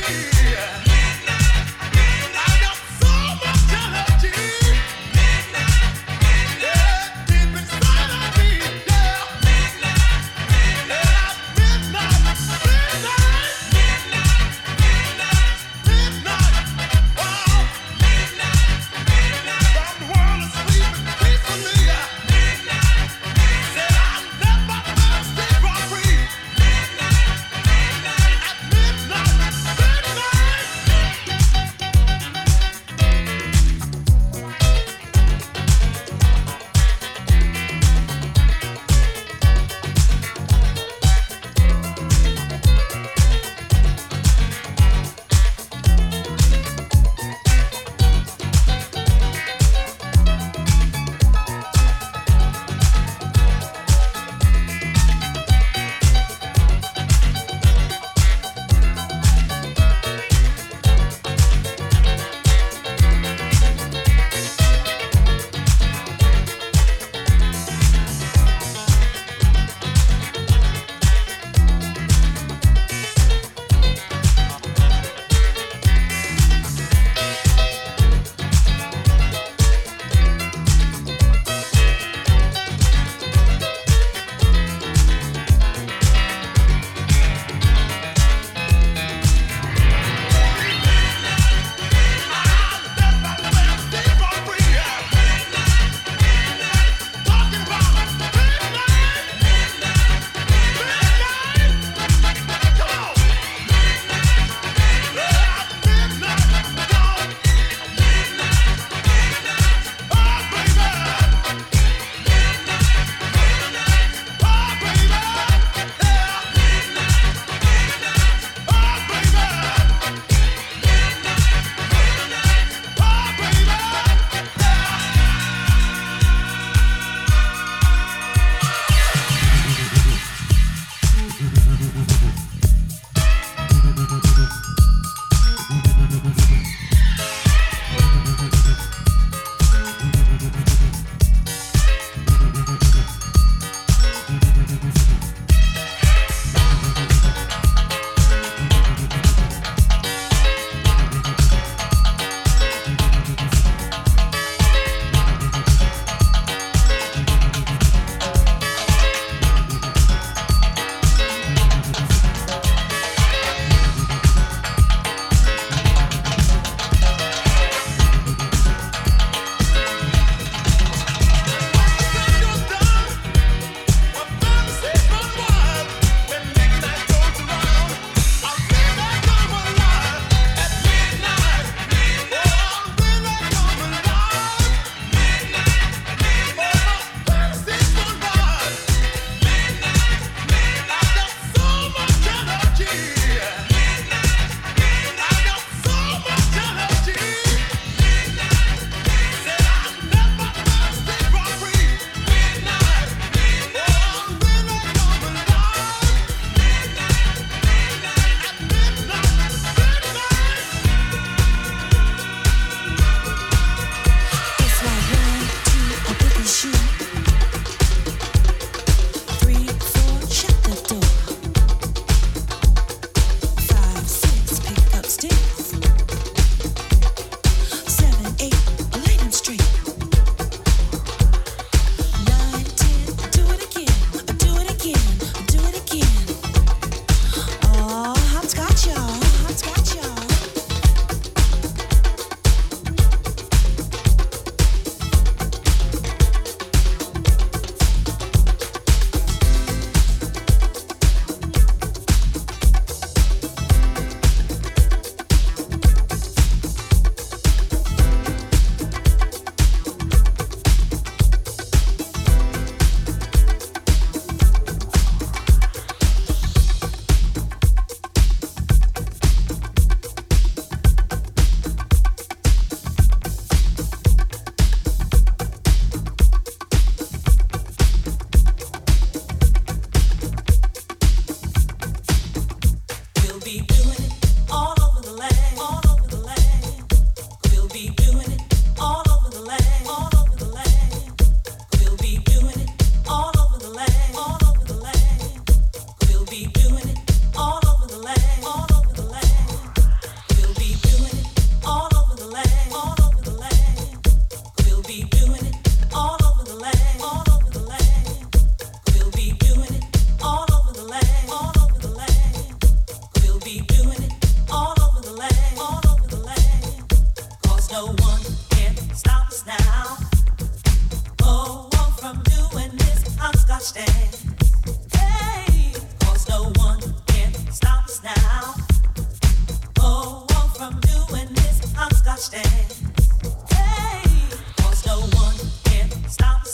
Yeah.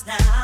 now.